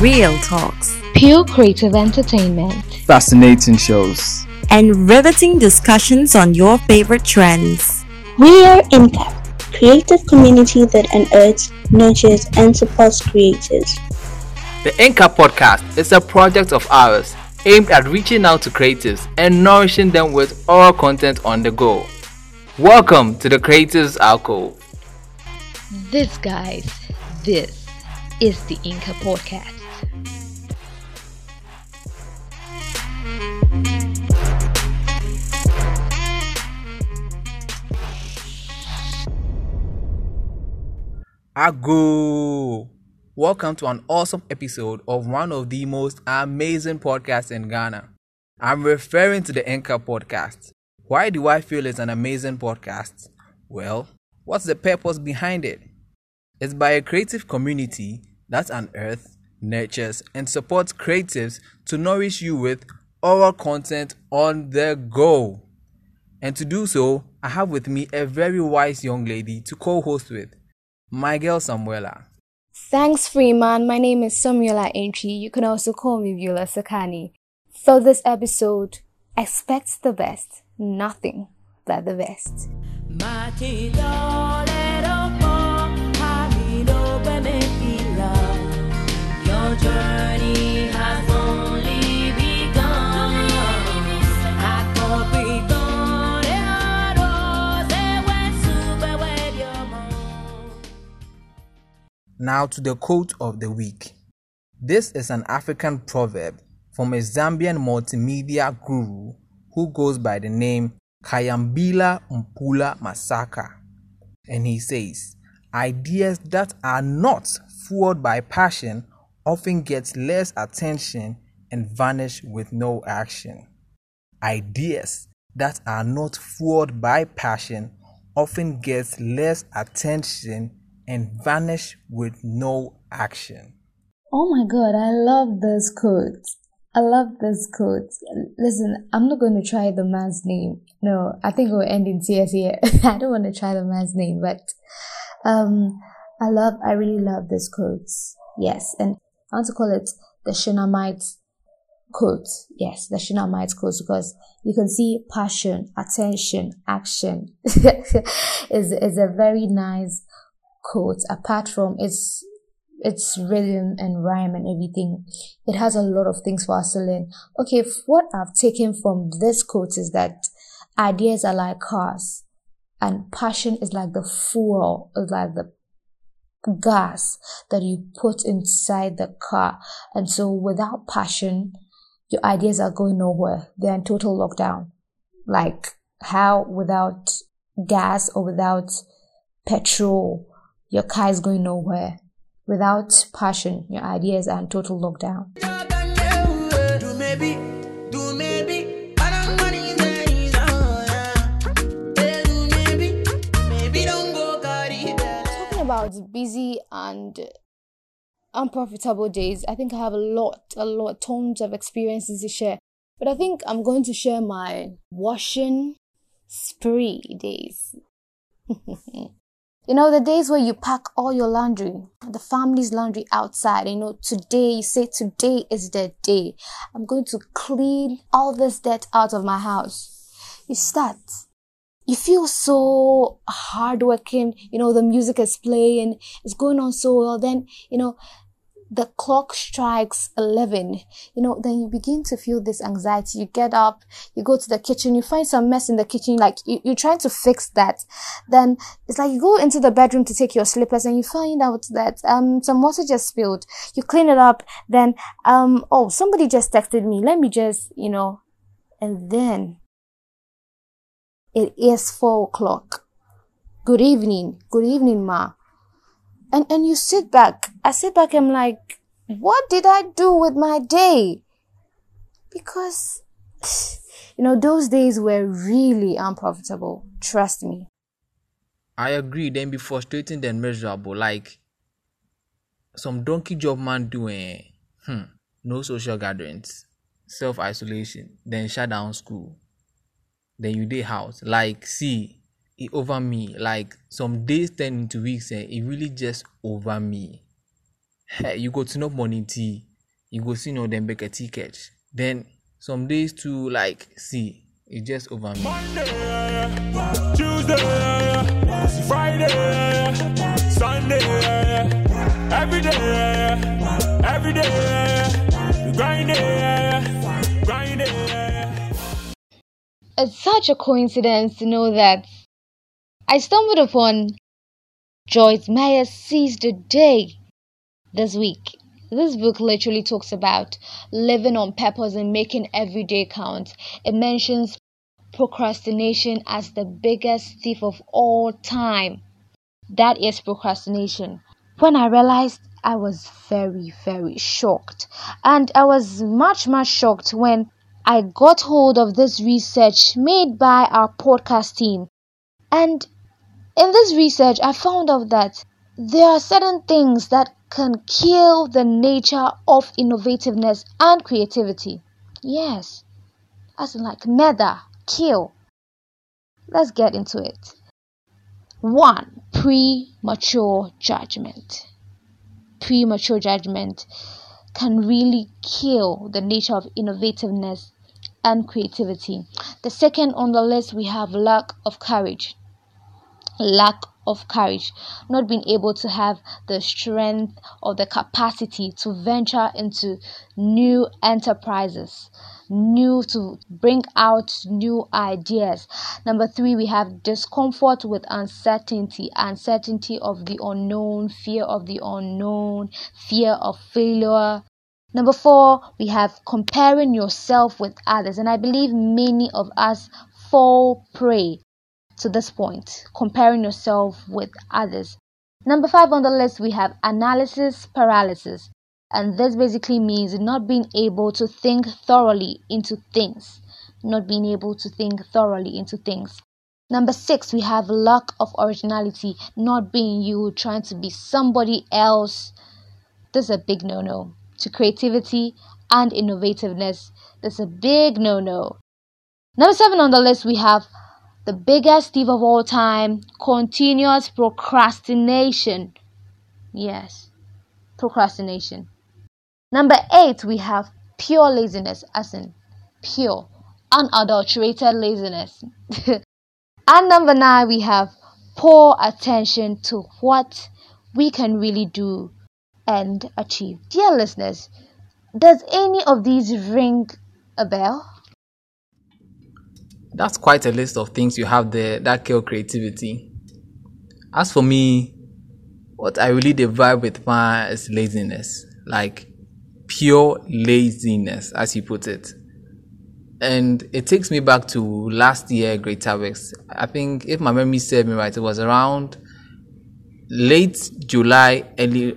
Real talks, pure creative entertainment, fascinating shows, and riveting discussions on your favorite trends. We are Impact, creative community that unearths, nurtures, and supports creators. The Incap podcast is a project of ours aimed at reaching out to creators and nourishing them with our content on the go. Welcome to the Creators Alcove. This, guys, this is the Incap podcast. Ago! Welcome to an awesome episode of one of the most amazing podcasts in Ghana. I'm referring to the Incap podcast. Why do I feel it's an amazing podcast? Well, what's the purpose behind it? It's by a creative community that unearths, nurtures, and supports creatives to nourish you with oral content on the go. And to do so, I have with me a very wise young lady to co host with my girl Samuela. Thanks, Freeman. My name is Samuela Entry. You can also call me Viola Sakani. For this episode, expect the best, nothing but the best. Now to the quote of the week. This is an African proverb from a Zambian multimedia guru who goes by the name Kayambila Mpula Masaka. And he says, Ideas that are not fueled by passion often get less attention and vanish with no action. Ideas that are not fueled by passion often get less attention and vanish with no action. Oh my god, I love this quote. I love this quote. Listen, I'm not going to try the man's name. No, I think we'll end in tears here. I don't want to try the man's name, but um, I love, I really love this quote. Yes, and I want to call it the Shunammite quote. Yes, the Shunammite quote because you can see passion, attention, action is is a very nice quotes apart from its its rhythm and rhyme and everything. It has a lot of things for us to learn. Okay what i've taken from this quote is that ideas are like cars and passion is like the fuel is like the gas that you put inside the car. And so without passion your ideas are going nowhere. They're in total lockdown. Like how without gas or without petrol your car is going nowhere. Without passion, your ideas are in total lockdown. Talking about busy and unprofitable days, I think I have a lot, a lot, tons of experiences to share. But I think I'm going to share my washing spree days. You know, the days where you pack all your laundry, the family's laundry outside, you know, today, you say today is the day. I'm going to clean all this dirt out of my house. You start. You feel so hardworking, you know, the music is playing, it's going on so well. Then, you know, the clock strikes 11 you know then you begin to feel this anxiety. You get up you go to the kitchen you find some mess in the kitchen like you, you're trying to fix that. Then it's like you go into the bedroom to take your slippers and you find out that um some water just spilled. You clean it up then um oh somebody just texted me. Let me just you know and then it is four o'clock. Good evening. Good evening ma and and you sit back i sit back i'm like what did i do with my day because you know those days were really unprofitable. Trust me. I agree. Then be frustrating then miserable. Like some donkey job man doing hmm, no social gatherings, self isolation, then shut down school. Then you day house. Like see, it over me. Like some days turn into weeks and it really just over me. Hey, you go to no morning tea, you go see no then back a ticket. Then some days to like see it just over me. Monday, Tuesday, Friday, Sunday, every day, every day, grinding, grinding. It's such a coincidence to know that I stumbled upon Joyce Meyer's Seize the Day this week. This book literally talks about living on purpose and making every day count. It mentions procrastination as the biggest thief of all time. That is procrastination. When I realized, I was very, very shocked. And I was much, much shocked when I got hold of this research made by our podcast team. And in this research, I found out that there are certain things that can kill the nature of innovativeness and creativity. Yes, as in like murder, kill. Let's get into it. One, premature judgment. Premature judgment can really kill the nature of innovativeness and creativity. The second on the list, we have lack of courage. Lack of courage, not being able to have the strength or the capacity to venture into new enterprises, new to bring out new ideas. Number three, we have discomfort with uncertainty, uncertainty of the unknown, fear of the unknown, fear of failure. Number four, we have comparing yourself with others, and I believe many of us fall prey to this point, comparing yourself with others. Number five on the list, we have analysis paralysis. And this basically means not being able to think thoroughly into things. Not being able to think thoroughly into things. Number six, we have lack of originality, not being you, trying to be somebody else. This is a big no no. To creativity and innovativeness, this is a big no no. Number seven on the list, we have the biggest thief of all time continuous procrastination. Yes, procrastination. Number eight, we have pure laziness, as in pure, unadulterated laziness. and number nine, we have poor attention to what we can really do and achieve. Dear listeners, does any of these ring a bell? That's quite a list of things you have there that kill creativity. As for me, what I really vibe with my is laziness. Like pure laziness, as you put it. And it takes me back to last year, Greater Works. I think, if my memory serves me right, it was around late July, early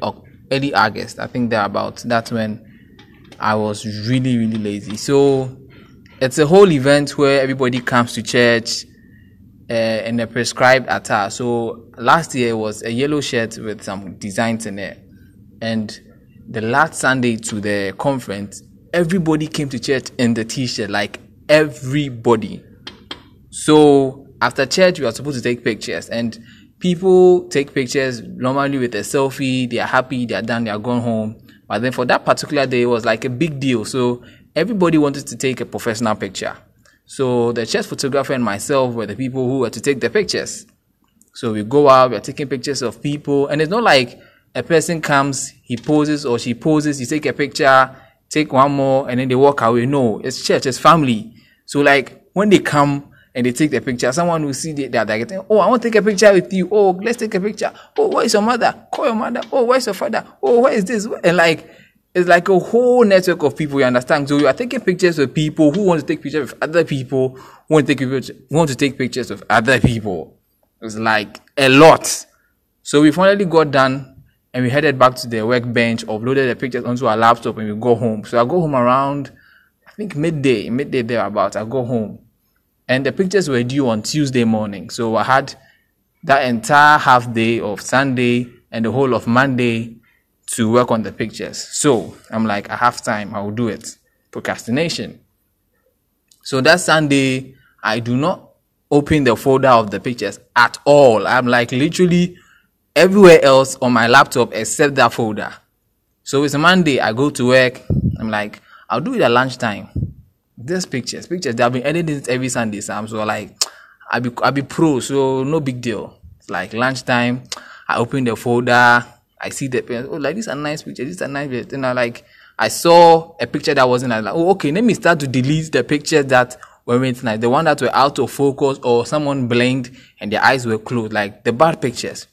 early August. I think thereabouts. That's when I was really, really lazy. So it's a whole event where everybody comes to church uh, in a prescribed attire. So last year was a yellow shirt with some designs in it, and the last Sunday to the conference, everybody came to church in the t-shirt, like everybody. So after church, we are supposed to take pictures, and people take pictures normally with a selfie. They are happy, they are done, they are gone home. But then for that particular day, it was like a big deal. So everybody wanted to take a professional picture. So the church photographer and myself were the people who were to take the pictures. So we go out, we're taking pictures of people, and it's not like a person comes, he poses or she poses, you take a picture, take one more, and then they walk away. No, it's church, it's family. So like when they come and they take the picture, someone will see that they're getting, oh, I want to take a picture with you. Oh, let's take a picture. Oh, where is your mother? Call your mother. Oh, where's your father? Oh, where is this? And like it's like a whole network of people. You understand? So you are taking pictures with people who want to take pictures with other people who want to take pictures, want to take pictures with other people. It's like a lot. So we finally got done and we headed back to the workbench, uploaded the pictures onto our laptop, and we go home. So I go home around I think midday, midday thereabout. I go home, and the pictures were due on Tuesday morning. So I had that entire half day of Sunday and the whole of Monday to work on the pictures. So I'm like, I have time, I will do it. Procrastination. So that Sunday, I do not open the folder of the pictures at all. I'm like literally everywhere else on my laptop except that folder. So it's a Monday, I go to work. I'm like, I'll do it at lunchtime. There's pictures, pictures. They've been editing it every Sunday, Sam. So like, I'll be I'll be pro, so no big deal. It's like lunchtime. I open the folder. I see the oh like this a nice picture. This is a nice picture. And I like I saw a picture that wasn't like oh okay let me start to delete the pictures that weren't nice. The one that were out of focus or someone blinked and their eyes were closed like the bad pictures.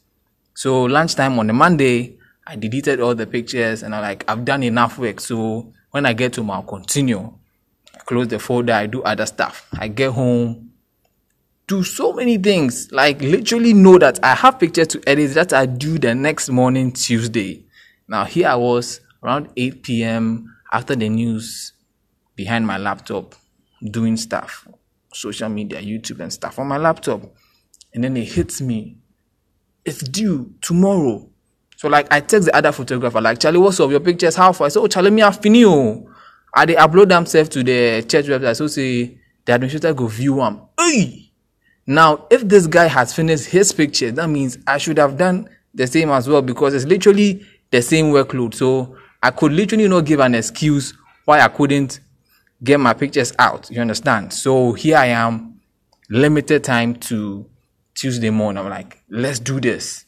So lunchtime on the Monday I deleted all the pictures and I like I've done enough work. So when I get home I'll continue. I close the folder. I do other stuff. I get home do so many things. Like literally know that I have pictures to edit that I do the next morning Tuesday. Now here I was around 8 p.m. after the news behind my laptop doing stuff, social media, YouTube and stuff on my laptop. And then it hits me. It's due tomorrow. So like I text the other photographer, like Charlie, what's up? Your pictures how far? I said, Oh Charlie, me have finished. I they oh. upload themselves to the church website. So say the administrator go view them. Hey! Now, if this guy has finished his picture, that means I should have done the same as well because it's literally the same workload. So I could literally not give an excuse why I couldn't get my pictures out. You understand? So here I am, limited time to Tuesday morning. I'm like, let's do this.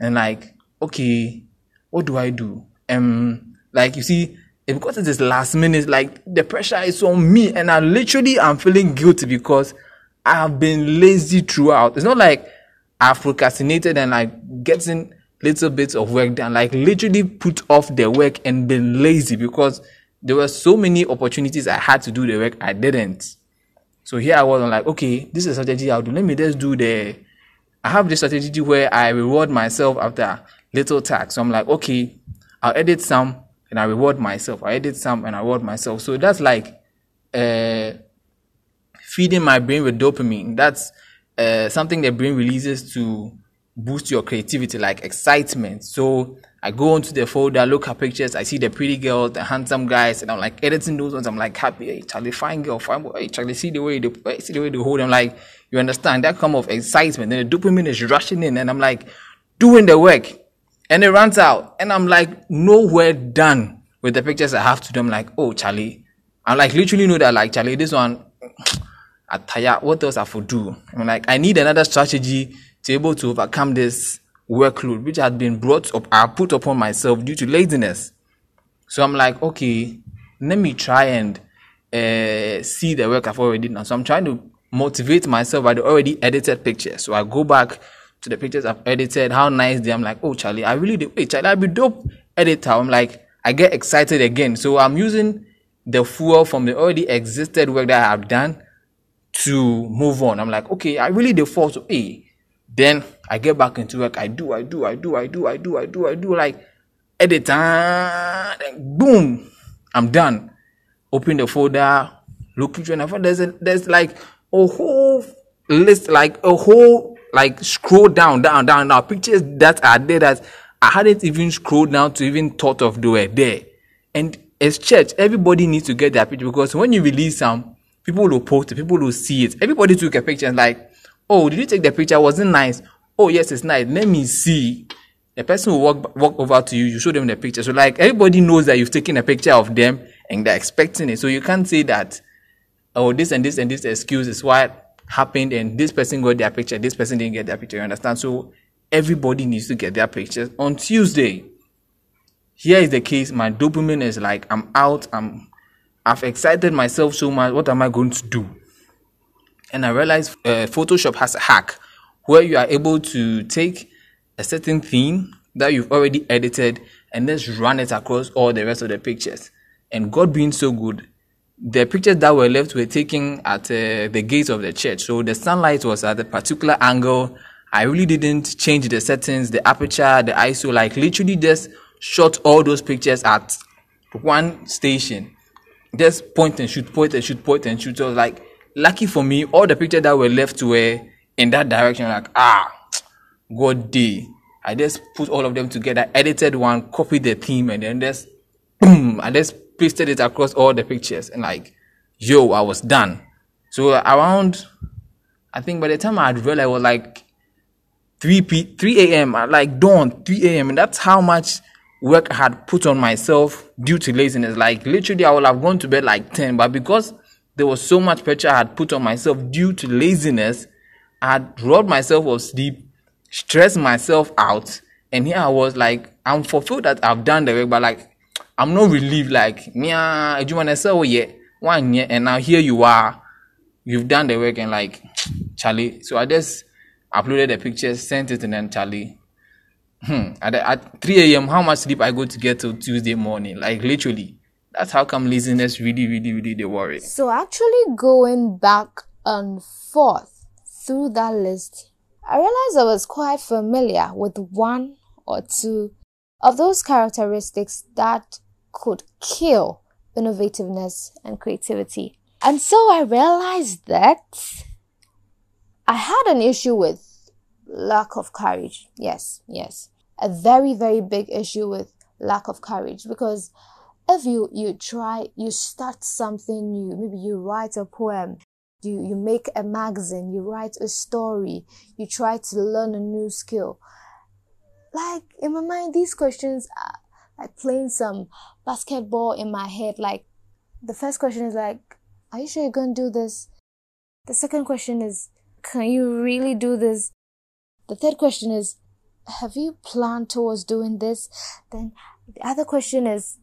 And like, okay, what do I do? Um, like you see, because it is last minute, like the pressure is on me, and I literally am feeling guilty because I have been lazy throughout. It's not like I've procrastinated and like getting little bits of work done, like literally put off the work and been lazy because there were so many opportunities I had to do the work I didn't. So here I was, I'm like, okay, this is a strategy I'll do. Let me just do the. I have this strategy where I reward myself after little tasks. So I'm like, okay, I'll edit some and I reward myself. I edit some and I reward myself. So that's like, uh, feeding my brain with dopamine. That's uh, something the brain releases to boost your creativity, like excitement. So I go into the folder, look at pictures, I see the pretty girls, the handsome guys, and I'm like editing those ones. I'm like happy. Hey, Charlie, fine girl, fine boy. Hey, Charlie, see the way they see the way they hold. I'm like, you understand that come of excitement. Then the dopamine is rushing in, and I'm like doing the work, and it runs out, and I'm like nowhere done with the pictures I have to do. I'm like, oh Charlie, I'm like literally know that like Charlie, this one attire. What else I to do? I'm like, I need another strategy to able to overcome this workload which had been brought up, I put upon myself due to laziness. So I'm like, okay, let me try and uh, see the work I've already done. So I'm trying to motivate myself by the already edited pictures. So I go back to the pictures I've edited, how nice they. I'm like, oh Charlie, I really do. Hey Charlie, I'll be dope editor. I'm like, I get excited again. So I'm using the fuel from the already existed work that I have done to move on. I'm like, okay, I really default to A. Then I get back into work. I do, I do, I do, I do, I do, I do, I do, like edit. Ah, then boom, I'm done. Open the folder, look through and there's a, there's like a whole list, like a whole like scroll down, down, down, down. Pictures that are there that I hadn't even scrolled down to even thought of they were there. And as church, everybody needs to get their picture because when you release some, people will post it, people will see it. Everybody took a picture and like, oh, did you take the picture? Was it nice? Oh, yes, it's nice. Let me see. The person will walk walk over to you, you show them the picture. So like everybody knows that you've taken a picture of them and they're expecting it. So you can't say that, oh, this and this and this excuse is what happened and this person got their picture, this person didn't get their picture. You understand? So everybody needs to get their pictures on Tuesday. Here is the case. My dopamine is like, I'm out. I'm I've excited myself so much. What am I going to do? And I realized uh, Photoshop has a hack where you are able to take a certain theme that you've already edited and just run it across all the rest of the pictures. And God being so good, the pictures that were left were taken at uh, the gates of the church. So the sunlight was at a particular angle. I really didn't change the settings, the aperture, the ISO, like literally just shot all those pictures at one station just point and shoot, point and shoot, point and shoot. So like lucky for me, all the pictures that were left were in that direction. Like ah, God day. I just put all of them together, edited one, copied the theme, and then just boom, I just pasted it across all the pictures, and like, yo, I was done. So around, I think by the time I had realized, I was like 3 p 3 a.m. like dawn 3 a.m. and that's how much work I had put on myself due to laziness. Like literally, I would have gone to bed like 10, but because there was so much pressure I had put on myself due to laziness, I had robbed myself of sleep, stressed myself out, and here I was like, I'm fulfilled that I've done the work, but like I'm not relieved. Like, yeah, you wanna say, oh yeah, one year, and now here you are, you've done the work, and like, Charlie. So I just uploaded the pictures, sent it, and then Charlie. Hmm. At, at 3 a.m., how much sleep I go to get till Tuesday morning? Like literally. That's how come laziness really, really, really they worry. So actually going back and forth through that list, I realized I was quite familiar with one or two of those characteristics that could kill innovativeness and creativity. And so I realized that I had an issue with lack of courage. Yes, yes. A very, very big issue with lack of courage because if you, you try, you start something new, maybe you write a poem, you, you make a magazine, you write a story, you try to learn a new skill. Like in my mind, these questions are like playing some basketball in my head. Like the first question is like, are you sure you're to do this? The second question is, can you really do this? The third question is, have you planned towards doing this? Then the other question is,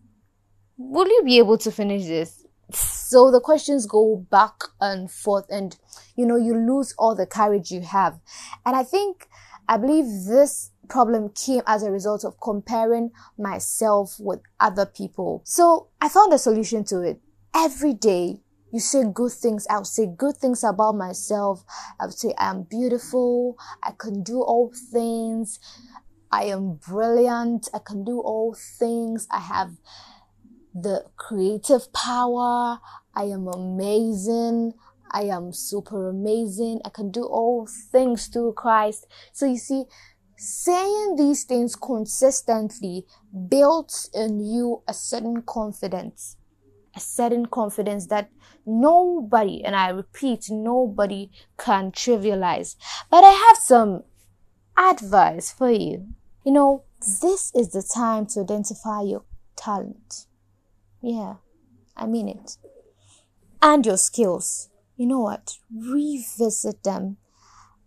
will you be able to finish this? So the questions go back and forth and, you know, you lose all the courage you have. And I think, I believe this problem came as a result of comparing myself with other people. So I found a solution to it. Every day, you say good things. I'll say good things about myself. I'll say I am beautiful. I can do all things. I am brilliant. I can do all things. I have the creative power. I am amazing. I am super amazing. I can do all things through Christ. So you see, saying these things consistently builds in you a certain confidence a certain confidence that nobody, and I repeat, nobody can trivialize. But I have some advice for you. You know, this is the time to identify your talent. Yeah, I mean it. And your skills. You know what? Revisit them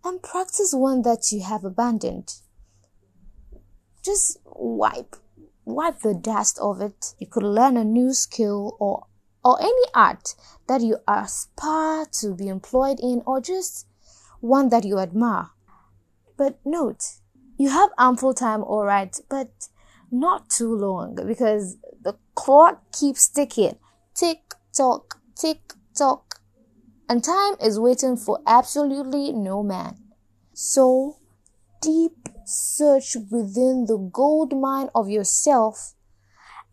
and practice one that you have abandoned. Just wipe wipe the dust of it. You could learn a new skill or or any art that you aspire to be employed in or just one that you admire. But note, you have ample time, all right, but not too long because the clock keeps ticking. Tick tock, tick tock. And time is waiting for absolutely no man. So deep search within the gold mine of yourself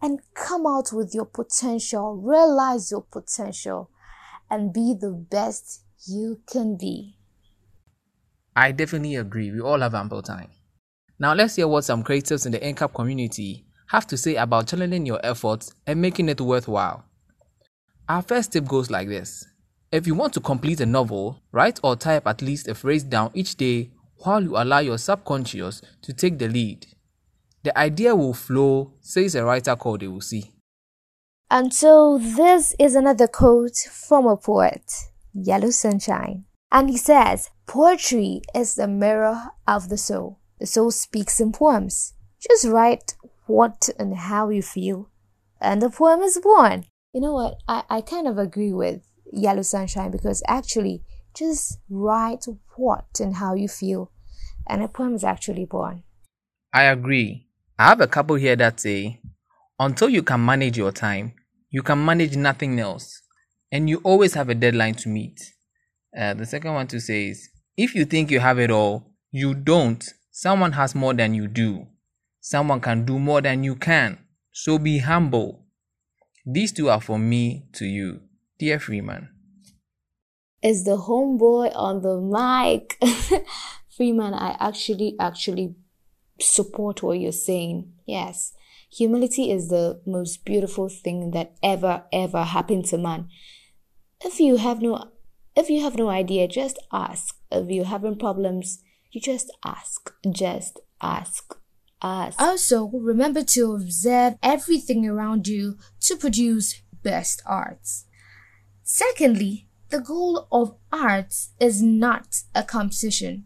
and come out with your potential, realize your potential, and be the best you can be. I definitely agree. We all have ample time. Now let's hear what some creatives in the NCAP community have to say about channeling your efforts and making it worthwhile. Our first tip goes like this. If you want to complete a novel, write or type at least a phrase down each day while you allow your subconscious to take the lead. The idea will flow, says a writer called see. And so this is another quote from a poet, Yellow Sunshine. And he says, Poetry is the mirror of the soul. The soul speaks in poems. Just write what and how you feel, and the poem is born. You know what? I, I kind of agree with Yellow Sunshine because actually just write what and how you feel, and a poem is actually born. I agree. I have a couple here that say, until you can manage your time, you can manage nothing else, and you always have a deadline to meet. Uh, the second one to say is, if you think you have it all, you don't. Someone has more than you do. Someone can do more than you can. So be humble. These two are from me to you, dear Freeman. Is the homeboy on the mic? Freeman, I actually, actually support what you're saying. Yes, humility is the most beautiful thing that ever, ever happened to man. If you have no, if you have no idea, just ask. If you're having problems, you just ask. Just ask. Ask. Also, remember to observe everything around you to produce best arts. Secondly, the goal of arts is not a competition.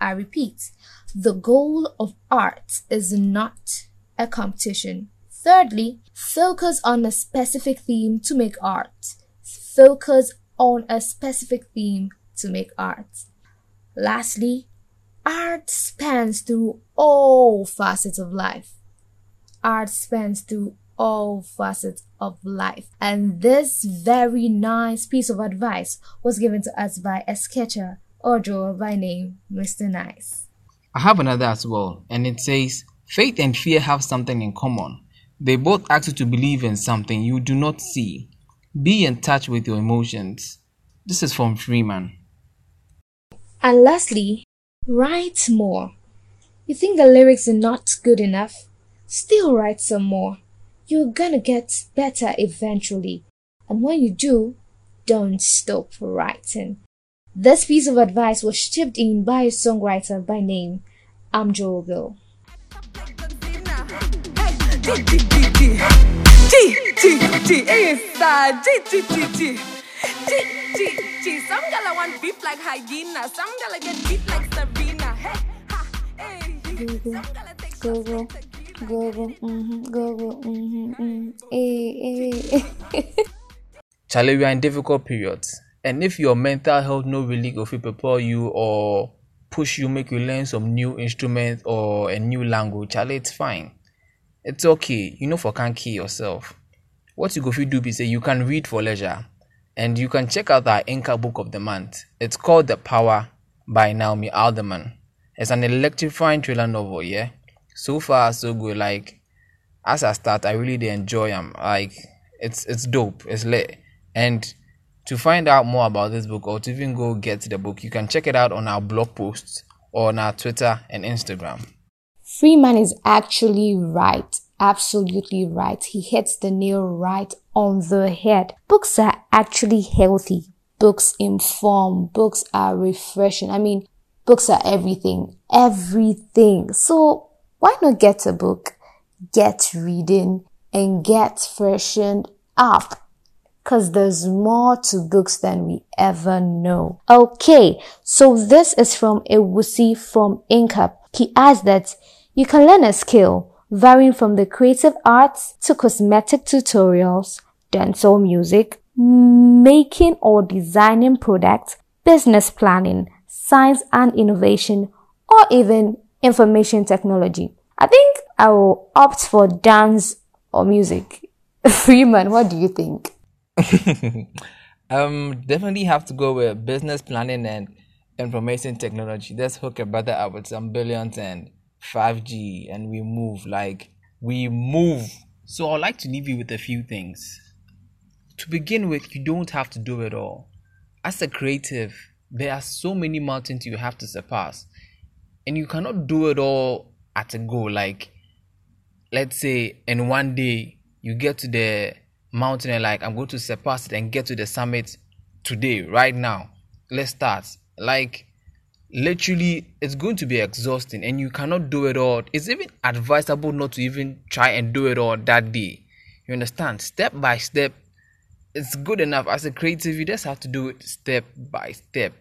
I repeat, the goal of art is not a competition. Thirdly, focus on a specific theme to make art. Focus on a specific theme to make art. Lastly, art spans through all facets of life. Art spans through all facets of life. And this very nice piece of advice was given to us by a sketcher or drawer by name Mr. Nice. I have another as well, and it says faith and fear have something in common. They both ask you to believe in something you do not see. Be in touch with your emotions. This is from Freeman. And lastly, write more. You think the lyrics are not good enough? Still write some more. You're gonna get better eventually. And when you do, don't stop writing. This piece of advice was chipped in by a songwriter by name ha, hey. Google, Google, Google, mm-hmm, Google, mm-hmm, mm, eh, eh. Charlie, we are in difficult periods. And if your mental health no really go fit prepare you or push you, make you learn some new instrument or a new language, Charlie, it's fine. It's okay. You know for can't kill yourself. What you go fit do be say you can read for leisure. And you can check out our Incap book of the month. It's called The Power by Naomi Alderman. It's an electrifying thriller novel, yeah. So far so good. Like as I start, I really did enjoy them. Like it's it's dope. It's lit. And to find out more about this book or to even go get the book, you can check it out on our blog posts or on our Twitter and Instagram. Freeman is actually right. Absolutely right. He hits the nail right on the head. Books are actually healthy. Books inform. Books are refreshing. I mean, books are everything. Everything. So why not get a book, get reading, and get freshened up? Cause there's more to books than we ever know. Okay, so this is from Ewusi from Incap. He adds that you can learn a skill varying from the creative arts to cosmetic tutorials, dancehall music, making or designing products, business planning, science and innovation, or even information technology. I think I will opt for dance or music. Freeman, what do you think? um, definitely have to go with business planning and information technology. Let's hook a brother up with some billions and 5G and we move like we move. So I'd like to leave you with a few things. To begin with, you don't have to do it all. As a creative, there are so many mountains you have to surpass, and you cannot do it all at a go. Like, let's say, in one day, you get to the mountain and like, I'm going to surpass it and get to the summit today, right now. Let's start. Like, literally it's going to be exhausting and you cannot do it all it's even advisable not to even try and do it all that day you understand step by step it's good enough as a creative you just have to do it step by step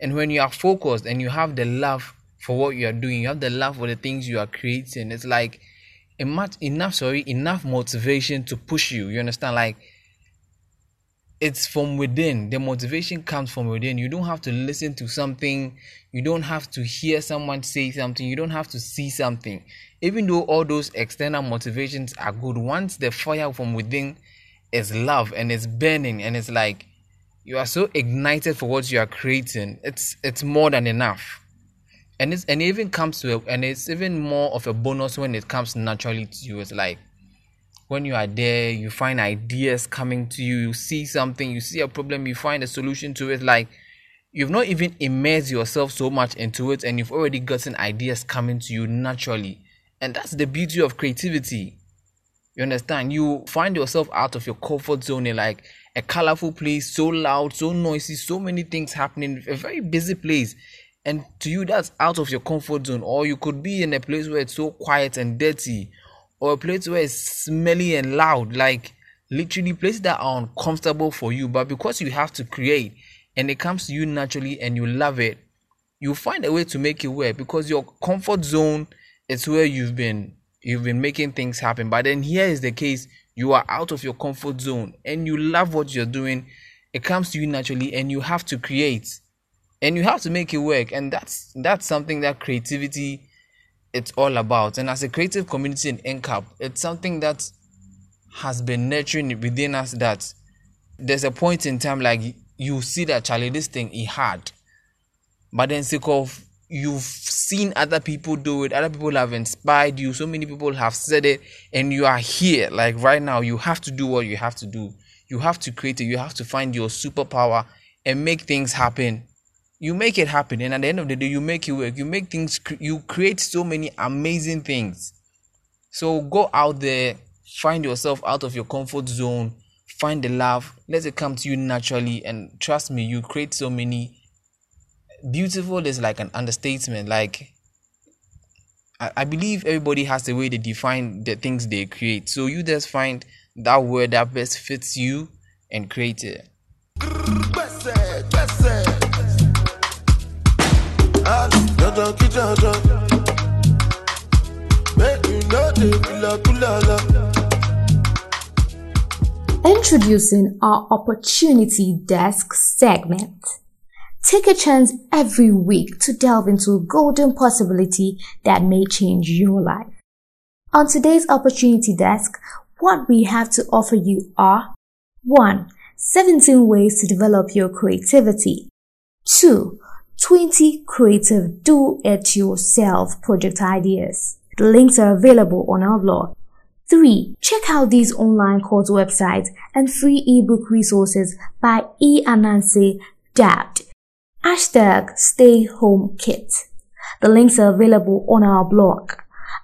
and when you are focused and you have the love for what you are doing. You have the love for the things you are creating. It's like much enough sorry enough motivation to push you. You understand? Like it's from within. The motivation comes from within. You don't have to listen to something. You don't have to hear someone say something. You don't have to see something. Even though all those external motivations are good once the fire from within is love and it's burning and it's like you are so ignited for what you are creating it's it's more than enough and it's and it even comes to a, and it's even more of a bonus when it comes naturally to you it's like when you are there, you find ideas coming to you, you see something, you see a problem, you find a solution to it. Like you've not even immersed yourself so much into it, and you've already gotten ideas coming to you naturally. And that's the beauty of creativity. You understand? You find yourself out of your comfort zone in like a colorful place, so loud, so noisy, so many things happening, a very busy place. And to you, that's out of your comfort zone. Or you could be in a place where it's so quiet and dirty, or a place where it's smelly and loud, like literally places that are uncomfortable for you. But because you have to create and it comes to you naturally and you love it, you find a way to make it work because your comfort zone is where you've been you've been making things happen. But then here is the case you are out of your comfort zone and you love what you're doing. It comes to you naturally and you have to create and you have to make it work. And that's that's something that creativity it's all about. And as a creative community in NCAP, it's something that has been nurturing within us that there's a point in time like you see that Charlie, this thing he had. But then sick of you've seen other people do it, other people have inspired you, so many people have said it, and you are here. Like right now, you have to do what you have to do. You have to create it, you have to find your superpower and make things happen you make it happen and at the end of the day you make it work. You make things you create so many amazing things. So go out there find yourself out of your comfort zone find the love let it come to you naturally and trust me you create so many beautiful is like an understatement like I, I believe everybody has a way to define the things they create. So you just find that word that best fits you and create it kula Introducing our Opportunity Desk segment. Take a chance every week to delve into a golden possibility that may change your life. On today's Opportunity Desk, what we have to offer you are 1. 17 ways to develop your creativity. 2. 20 creative do-it-yourself project ideas. The links are available on our blog. 3. Check out these online course websites and free ebook resources by E. Anansi Dabbed. Hashtag Stay Home Kit. The links are available on our blog.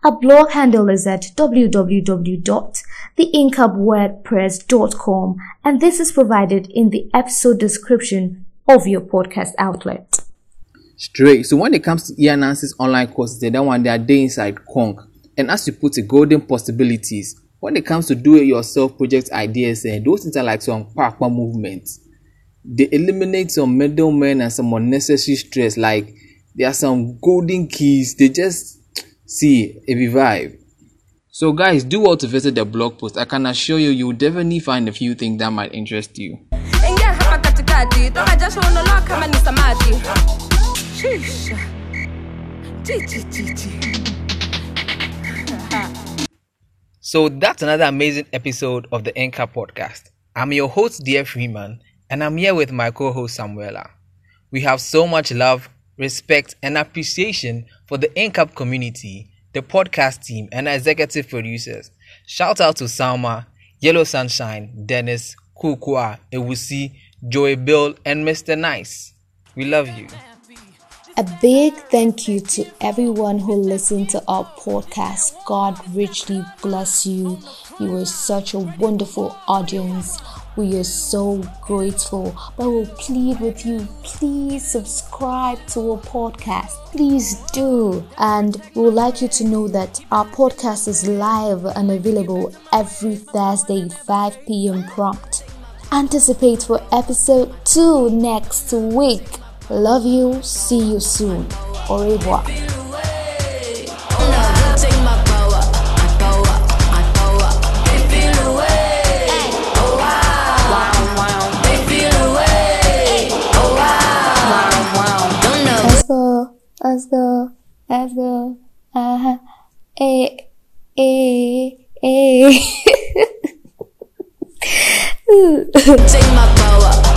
Our blog handle is at www.theincapwordpress.com and this is provided in the episode description of your podcast outlet straight. So when it comes to Ian Nancy's online courses, they don't want their day inside Conk. And as you put it, golden possibilities. When it comes to do-it-yourself project ideas, and eh, those things are like some Parkma movements. They eliminate some middlemen and some unnecessary stress. Like there are some golden keys. They just see a vibe. So guys, do well to visit the blog post. I can assure you, you will definitely find a few things that might interest you. So that's another amazing episode of the NCAP podcast. I'm your host, Dear Freeman, and I'm here with my co host, Samuela. We have so much love, respect, and appreciation for the NCAP community, the podcast team, and executive producers. Shout out to Salma, Yellow Sunshine, Dennis, Kukua, Ewusi, Joey Bill, and Mr. Nice. We love you. A big thank you to everyone who listened to our podcast. God richly bless you. You are such a wonderful audience. We are so grateful. But we'll plead with you, please subscribe to our podcast. Please do. And we would like you to know that our podcast is live and available every Thursday, 5 p.m. prompt. Anticipate for episode 2 next week. Love you. See you soon. Au revoir. Let's go, let's. Eh, eh, eh. Take my